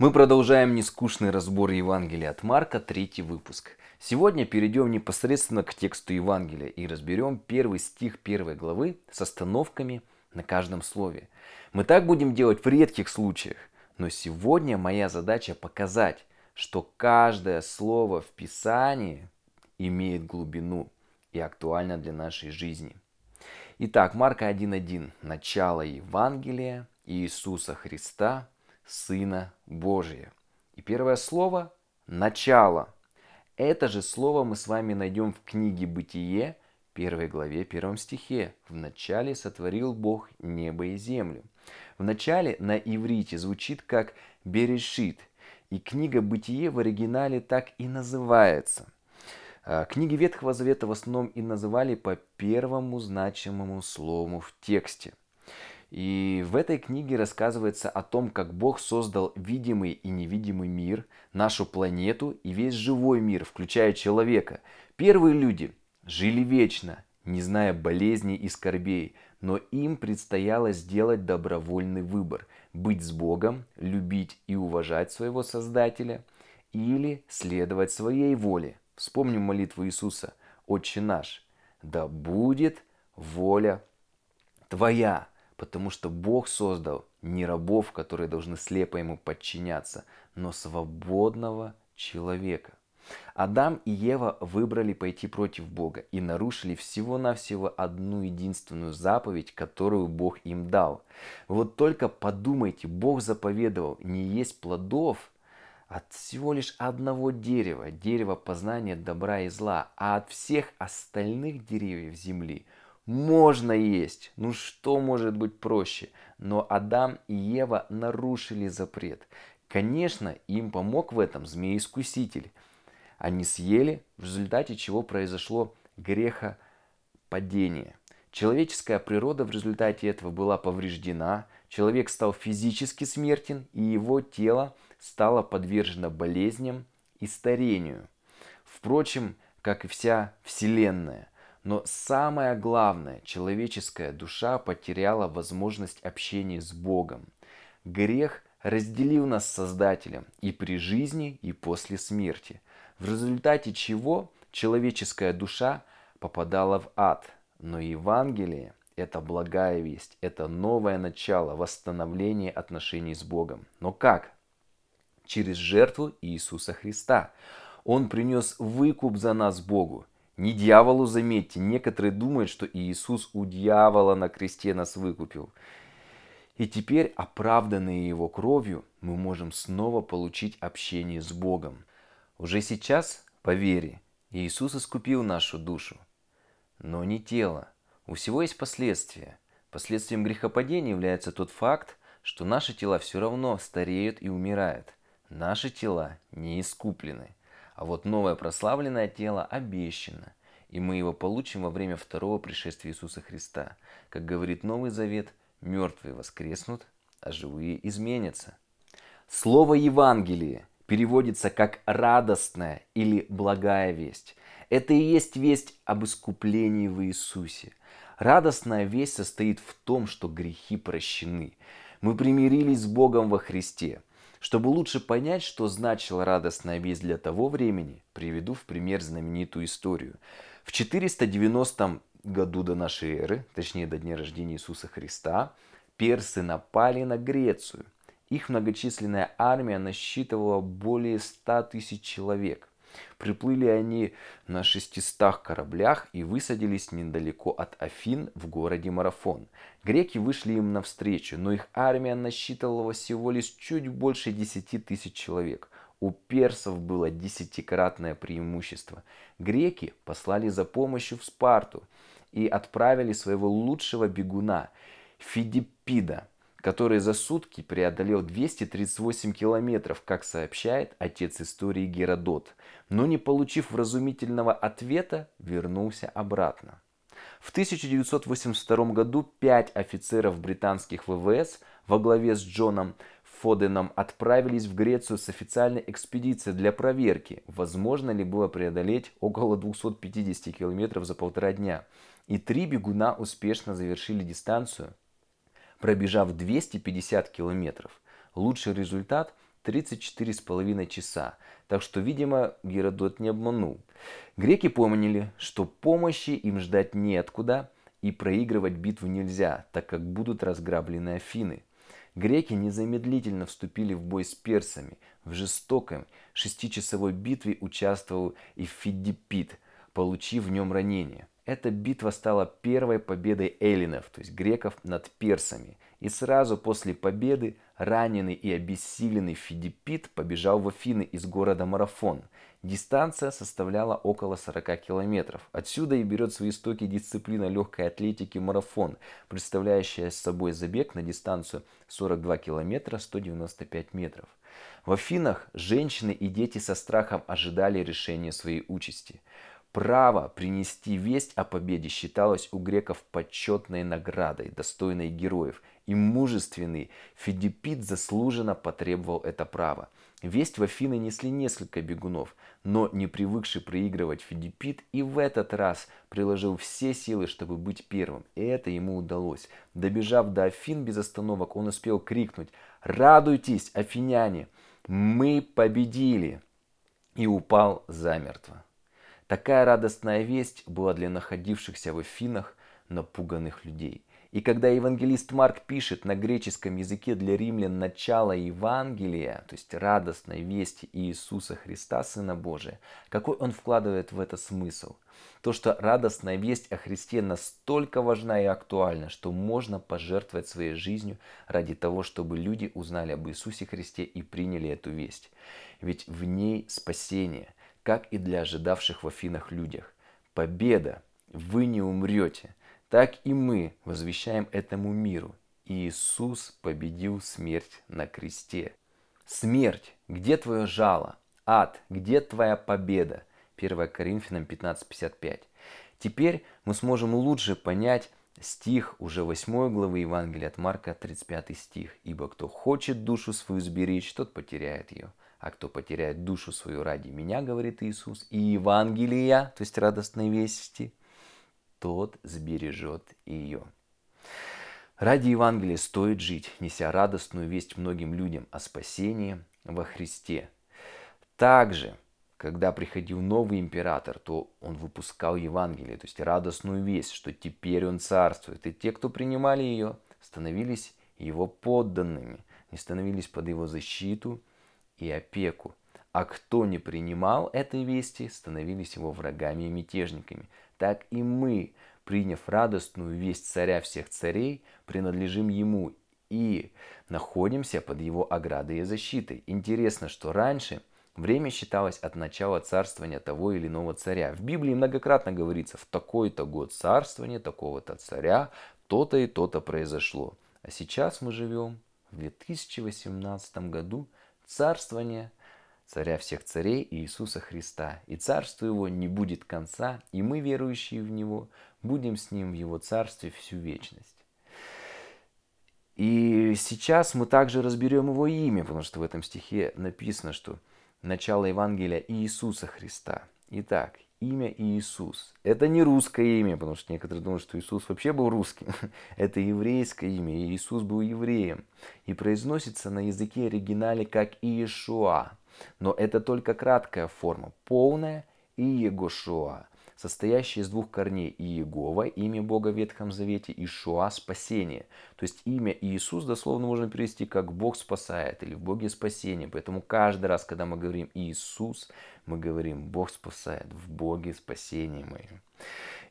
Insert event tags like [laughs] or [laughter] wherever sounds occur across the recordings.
Мы продолжаем нескучный разбор Евангелия от Марка, третий выпуск. Сегодня перейдем непосредственно к тексту Евангелия и разберем первый стих первой главы с остановками на каждом слове. Мы так будем делать в редких случаях, но сегодня моя задача показать, что каждое слово в Писании имеет глубину и актуально для нашей жизни. Итак, Марка 1.1. Начало Евангелия Иисуса Христа, Сына Божия. И первое слово – начало. Это же слово мы с вами найдем в книге «Бытие», первой главе, первом стихе. «В начале сотворил Бог небо и землю». В начале на иврите звучит как «берешит», и книга «Бытие» в оригинале так и называется – а, книги Ветхого Завета в основном и называли по первому значимому слову в тексте. И в этой книге рассказывается о том, как Бог создал видимый и невидимый мир, нашу планету и весь живой мир, включая человека. Первые люди жили вечно, не зная болезней и скорбей, но им предстояло сделать добровольный выбор – быть с Богом, любить и уважать своего Создателя или следовать своей воле, Вспомним молитву Иисуса. «Отче наш, да будет воля Твоя». Потому что Бог создал не рабов, которые должны слепо Ему подчиняться, но свободного человека. Адам и Ева выбрали пойти против Бога и нарушили всего-навсего одну единственную заповедь, которую Бог им дал. Вот только подумайте, Бог заповедовал не есть плодов, от всего лишь одного дерева, дерева познания добра и зла, а от всех остальных деревьев земли можно есть. Ну что может быть проще? Но Адам и Ева нарушили запрет. Конечно, им помог в этом змей-искуситель. Они съели, в результате чего произошло грехопадение. Человеческая природа в результате этого была повреждена, человек стал физически смертен, и его тело – стала подвержена болезням и старению. Впрочем, как и вся Вселенная. Но самое главное, человеческая душа потеряла возможность общения с Богом. Грех разделил нас с Создателем и при жизни, и после смерти, в результате чего человеческая душа попадала в ад. Но Евангелие – это благая весть, это новое начало восстановления отношений с Богом. Но как? через жертву Иисуса Христа. Он принес выкуп за нас Богу. Не дьяволу, заметьте, некоторые думают, что Иисус у дьявола на кресте нас выкупил. И теперь, оправданные Его кровью, мы можем снова получить общение с Богом. Уже сейчас, по вере, Иисус искупил нашу душу, но не тело. У всего есть последствия. Последствием грехопадения является тот факт, что наши тела все равно стареют и умирают. Наши тела не искуплены, а вот новое прославленное тело обещано, и мы его получим во время второго пришествия Иисуса Христа. Как говорит Новый Завет, мертвые воскреснут, а живые изменятся. Слово Евангелие переводится как радостная или благая весть. Это и есть весть об искуплении в Иисусе. Радостная весть состоит в том, что грехи прощены. Мы примирились с Богом во Христе – чтобы лучше понять, что значила радостная весть для того времени, приведу в пример знаменитую историю. В 490 году до нашей эры, точнее до дня рождения Иисуса Христа, персы напали на Грецию. Их многочисленная армия насчитывала более 100 тысяч человек. Приплыли они на 600 кораблях и высадились недалеко от Афин в городе Марафон. Греки вышли им навстречу, но их армия насчитывала всего лишь чуть больше 10 тысяч человек. У персов было десятикратное преимущество. Греки послали за помощью в Спарту и отправили своего лучшего бегуна Фидиппида – который за сутки преодолел 238 километров, как сообщает отец истории Геродот, но не получив вразумительного ответа, вернулся обратно. В 1982 году пять офицеров британских ВВС во главе с Джоном Фоденом отправились в Грецию с официальной экспедицией для проверки, возможно ли было преодолеть около 250 километров за полтора дня. И три бегуна успешно завершили дистанцию пробежав 250 километров. Лучший результат 34,5 часа. Так что, видимо, Геродот не обманул. Греки помнили, что помощи им ждать неоткуда и проигрывать битву нельзя, так как будут разграблены Афины. Греки незамедлительно вступили в бой с персами. В жестокой шестичасовой битве участвовал и Фидиппит, получив в нем ранение. Эта битва стала первой победой эллинов, то есть греков, над персами. И сразу после победы раненый и обессиленный Фидиппит побежал в Афины из города Марафон. Дистанция составляла около 40 километров. Отсюда и берет свои истоки дисциплина легкой атлетики марафон, представляющая собой забег на дистанцию 42 километра 195 метров. В Афинах женщины и дети со страхом ожидали решения своей участи. Право принести весть о победе считалось у греков почетной наградой, достойной героев, и мужественный Фидиппит заслуженно потребовал это право. Весть в Афины несли несколько бегунов, но не привыкший проигрывать Фидиппит и в этот раз приложил все силы, чтобы быть первым, и это ему удалось. Добежав до Афин без остановок, он успел крикнуть «Радуйтесь, афиняне! Мы победили!» и упал замертво. Такая радостная весть была для находившихся в Афинах напуганных людей. И когда евангелист Марк пишет на греческом языке для римлян начало Евангелия, то есть радостной вести Иисуса Христа, Сына Божия, какой он вкладывает в это смысл? То, что радостная весть о Христе настолько важна и актуальна, что можно пожертвовать своей жизнью ради того, чтобы люди узнали об Иисусе Христе и приняли эту весть. Ведь в ней спасение – как и для ожидавших в Афинах людях. Победа! Вы не умрете! Так и мы возвещаем этому миру. Иисус победил смерть на кресте. Смерть, где твое жало? Ад, где твоя победа? 1 Коринфянам 15.55. Теперь мы сможем лучше понять стих уже 8 главы Евангелия от Марка, 35 стих. «Ибо кто хочет душу свою сберечь, тот потеряет ее. А кто потеряет душу свою ради меня, говорит Иисус, и Евангелия, то есть радостной вести, тот сбережет ее. Ради Евангелия стоит жить, неся радостную весть многим людям о спасении во Христе. Также, когда приходил новый император, то он выпускал Евангелие, то есть радостную весть, что теперь он царствует. И те, кто принимали ее, становились его подданными, не становились под его защиту и опеку. А кто не принимал этой вести, становились его врагами и мятежниками. Так и мы, приняв радостную весть царя всех царей, принадлежим ему и находимся под его оградой и защитой. Интересно, что раньше время считалось от начала царствования того или иного царя. В Библии многократно говорится, в такой-то год царствования такого-то царя то-то и то-то произошло. А сейчас мы живем в 2018 году – царствование царя всех царей Иисуса Христа. И царству его не будет конца, и мы, верующие в него, будем с ним в его царстве всю вечность. И сейчас мы также разберем его имя, потому что в этом стихе написано, что начало Евангелия Иисуса Христа. Итак, имя Иисус. Это не русское имя, потому что некоторые думают, что Иисус вообще был русским. [laughs] Это еврейское имя, и Иисус был евреем. И произносится на языке оригинале как Иешуа. Но это только краткая форма. Полная Иегошуа состоящий из двух корней Иегова, имя Бога в Ветхом Завете, и Шуа – спасение. То есть имя Иисус дословно можно перевести как Бог спасает или в Боге спасение. Поэтому каждый раз, когда мы говорим Иисус, мы говорим Бог спасает, в Боге спасение мое.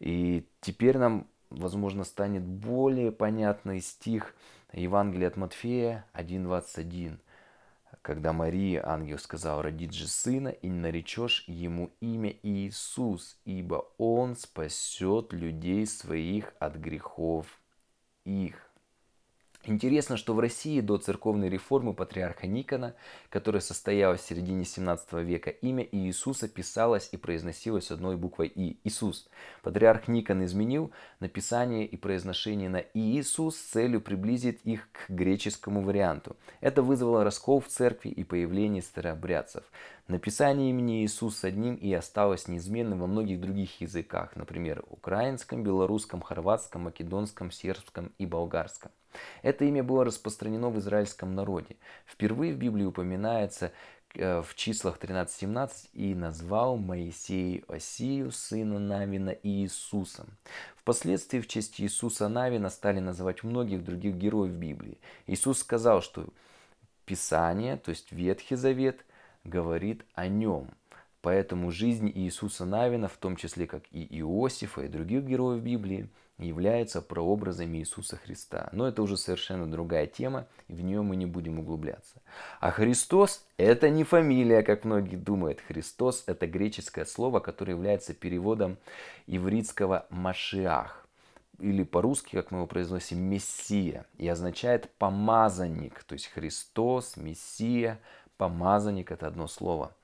И теперь нам, возможно, станет более понятный стих Евангелия от Матфея 1.21 когда Мария, ангел, сказал, родит же сына, и наречешь ему имя Иисус, ибо он спасет людей своих от грехов их. Интересно, что в России до церковной реформы патриарха Никона, которая состоялась в середине 17 века, имя Иисуса писалось и произносилось одной буквой И. Иисус. Патриарх Никон изменил написание и произношение на Иисус с целью приблизить их к греческому варианту. Это вызвало раскол в церкви и появление старообрядцев. Написание имени Иисус одним и осталось неизменным во многих других языках, например, украинском, белорусском, хорватском, македонском, сербском и болгарском. Это имя было распространено в израильском народе. Впервые в Библии упоминается э, в числах 13-17 и назвал Моисей Осию, сына Навина, Иисусом. Впоследствии в честь Иисуса Навина стали называть многих других героев Библии. Иисус сказал, что Писание, то есть Ветхий Завет, говорит о нем. Поэтому жизнь Иисуса Навина, в том числе как и Иосифа и других героев Библии, является прообразами Иисуса Христа. Но это уже совершенно другая тема, и в нее мы не будем углубляться. А Христос – это не фамилия, как многие думают. Христос – это греческое слово, которое является переводом ивритского «машиах» или по-русски, как мы его произносим, Мессия, и означает помазанник, то есть Христос, Мессия, помазанник – это одно слово.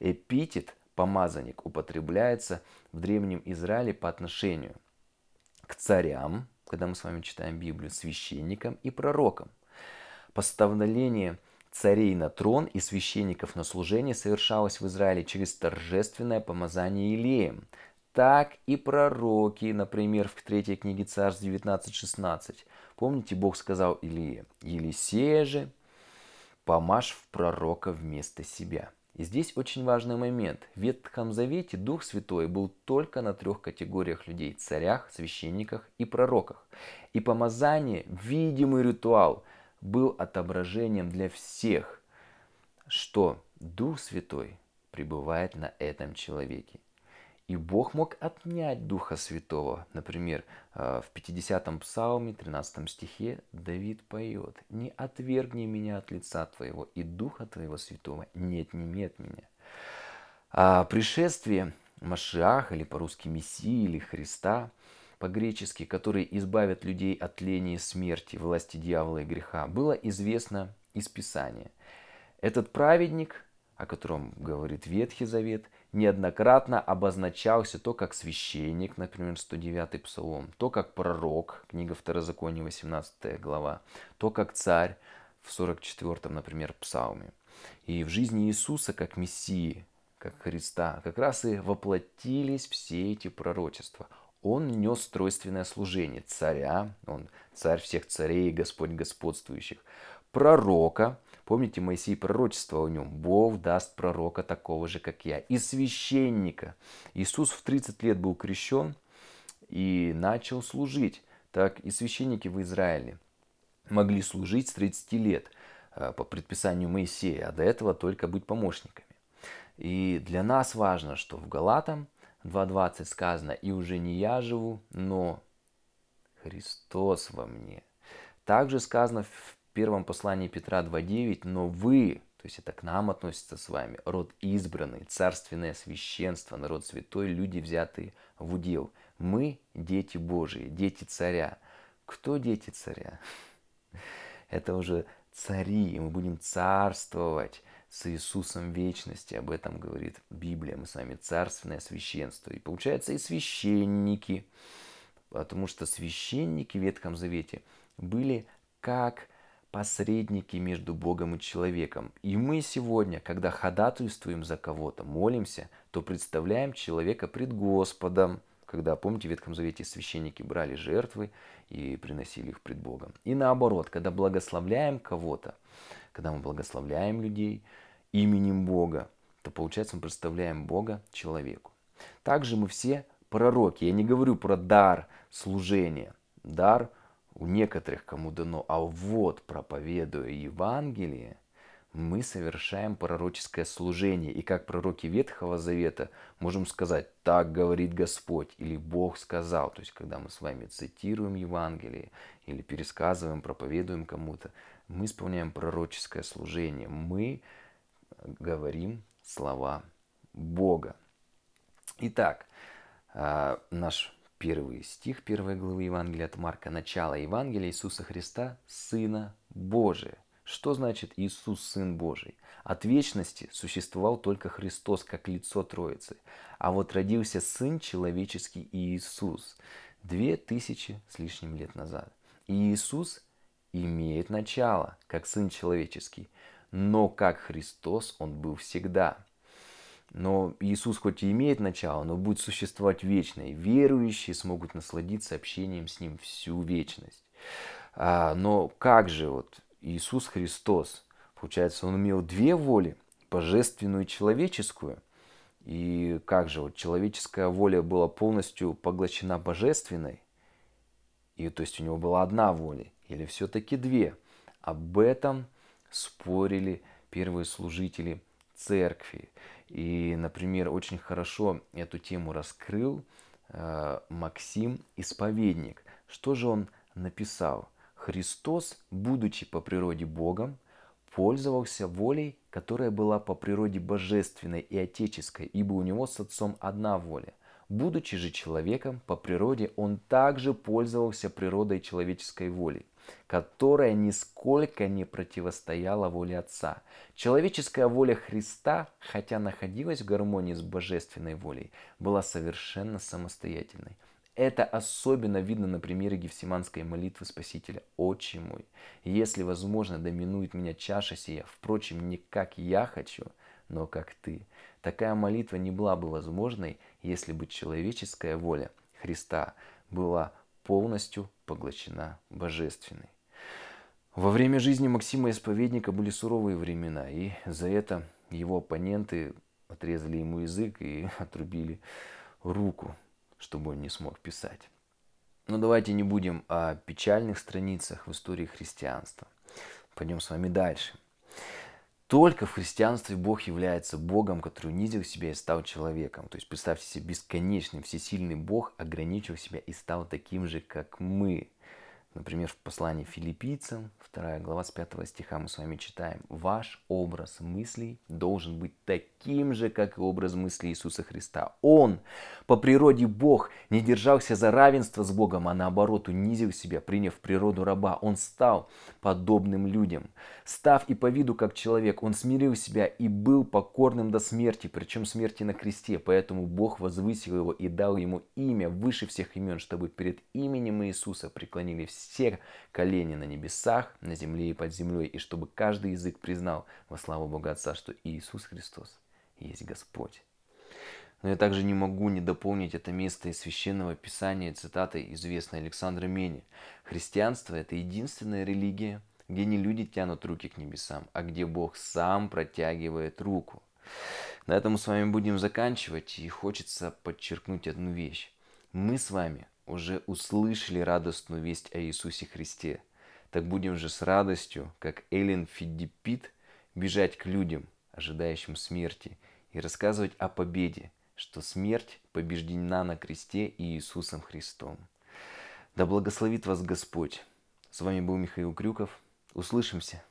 Эпитет помазанник употребляется в Древнем Израиле по отношению к царям, когда мы с вами читаем Библию, священникам и пророкам. Поставление царей на трон и священников на служение совершалось в Израиле через торжественное помазание Илеем. Так и пророки, например, в третьей книге Царств 19.16. Помните, Бог сказал Илие, Елисея же помажь в пророка вместо себя. И здесь очень важный момент. В Ветхом Завете Дух Святой был только на трех категориях людей – царях, священниках и пророках. И помазание, видимый ритуал, был отображением для всех, что Дух Святой пребывает на этом человеке. И Бог мог отнять Духа Святого. Например, э, в 50-м псалме, 13 стихе Давид поет «Не отвергни меня от лица Твоего, и Духа Твоего Святого не отними от меня». А пришествие Машиах, или по-русски Мессии, или Христа, по-гречески, который избавит людей от лени и смерти, власти дьявола и греха, было известно из Писания. Этот праведник, о котором говорит Ветхий Завет, неоднократно обозначался то как священник, например, 109 псалом, то как пророк, книга Второзакония, 18 глава, то как царь в 44, например, псалме. И в жизни Иисуса как Мессии, как Христа, как раз и воплотились все эти пророчества. Он нес тройственное служение царя, он царь всех царей, Господь господствующих, пророка, Помните, Моисей пророчествовал о нем. Бог даст пророка такого же, как я. И священника. Иисус в 30 лет был крещен и начал служить. Так и священники в Израиле могли служить с 30 лет э, по предписанию Моисея, а до этого только быть помощниками. И для нас важно, что в Галатам 2.20 сказано, «И уже не я живу, но Христос во мне». Также сказано в первом послании Петра 2.9, но вы, то есть это к нам относится с вами, род избранный, царственное священство, народ святой, люди, взятые в удел. Мы дети Божии, дети царя. Кто дети царя? [laughs] Это уже цари, и мы будем царствовать с Иисусом вечности. Об этом говорит Библия. Мы с вами царственное священство. И получается и священники, потому что священники в Ветхом Завете были как посредники между Богом и человеком. И мы сегодня, когда ходатайствуем за кого-то, молимся, то представляем человека пред Господом. Когда, помните, в Ветхом Завете священники брали жертвы и приносили их пред Богом. И наоборот, когда благословляем кого-то, когда мы благословляем людей именем Бога, то получается мы представляем Бога человеку. Также мы все пророки. Я не говорю про дар служения. Дар – у некоторых кому дано, а вот проповедуя Евангелие, мы совершаем пророческое служение. И как пророки Ветхого Завета можем сказать, так говорит Господь, или Бог сказал. То есть, когда мы с вами цитируем Евангелие, или пересказываем, проповедуем кому-то, мы исполняем пророческое служение. Мы говорим слова Бога. Итак, а, наш первый стих первой главы Евангелия от Марка, начало Евангелия Иисуса Христа, Сына Божия. Что значит Иисус Сын Божий? От вечности существовал только Христос как лицо Троицы, а вот родился Сын Человеческий Иисус две тысячи с лишним лет назад. И Иисус имеет начало, как Сын Человеческий, но как Христос Он был всегда – но Иисус хоть и имеет начало, но будет существовать вечно, и верующие смогут насладиться общением с Ним всю вечность. А, но как же вот Иисус Христос, получается, он имел две воли, божественную и человеческую. И как же вот человеческая воля была полностью поглощена божественной, и то есть у него была одна воля, или все-таки две. Об этом спорили первые служители церкви. И, например, очень хорошо эту тему раскрыл э, Максим Исповедник. Что же он написал? Христос, будучи по природе Богом, пользовался волей, которая была по природе божественной и отеческой, ибо у него с Отцом одна воля. Будучи же человеком, по природе он также пользовался природой человеческой волей которая нисколько не противостояла воле Отца. Человеческая воля Христа, хотя находилась в гармонии с божественной волей, была совершенно самостоятельной. Это особенно видно на примере Гефсиманской молитвы Спасителя. «Отче мой, если возможно, доминует меня чаша сия, впрочем, не как я хочу, но как ты». Такая молитва не была бы возможной, если бы человеческая воля Христа была полностью поглощена божественной. Во время жизни Максима Исповедника были суровые времена, и за это его оппоненты отрезали ему язык и [laughs] отрубили руку, чтобы он не смог писать. Но давайте не будем о печальных страницах в истории христианства. Пойдем с вами дальше. Только в христианстве Бог является Богом, который унизил себя и стал человеком. То есть представьте себе, бесконечный, всесильный Бог ограничил себя и стал таким же, как мы. Например, в послании филиппийцам, 2 глава с 5 стиха мы с вами читаем. Ваш образ мыслей должен быть таким же, как и образ мыслей Иисуса Христа. Он, по природе Бог, не держался за равенство с Богом, а наоборот унизил себя, приняв природу раба. Он стал подобным людям. Став и по виду как человек, он смирил себя и был покорным до смерти, причем смерти на кресте. Поэтому Бог возвысил его и дал ему имя выше всех имен, чтобы перед именем Иисуса преклонили все все колени на небесах, на земле и под землей, и чтобы каждый язык признал во славу Бога Отца, что Иисус Христос есть Господь. Но я также не могу не дополнить это место из Священного Писания цитатой известной Александра Мени. Христианство – это единственная религия, где не люди тянут руки к небесам, а где Бог сам протягивает руку. На этом мы с вами будем заканчивать, и хочется подчеркнуть одну вещь. Мы с вами уже услышали радостную весть о Иисусе Христе, так будем же с радостью, как Эллен Фиддипит, бежать к людям, ожидающим смерти, и рассказывать о победе, что смерть побеждена на кресте Иисусом Христом. Да благословит вас Господь. С вами был Михаил Крюков. Услышимся.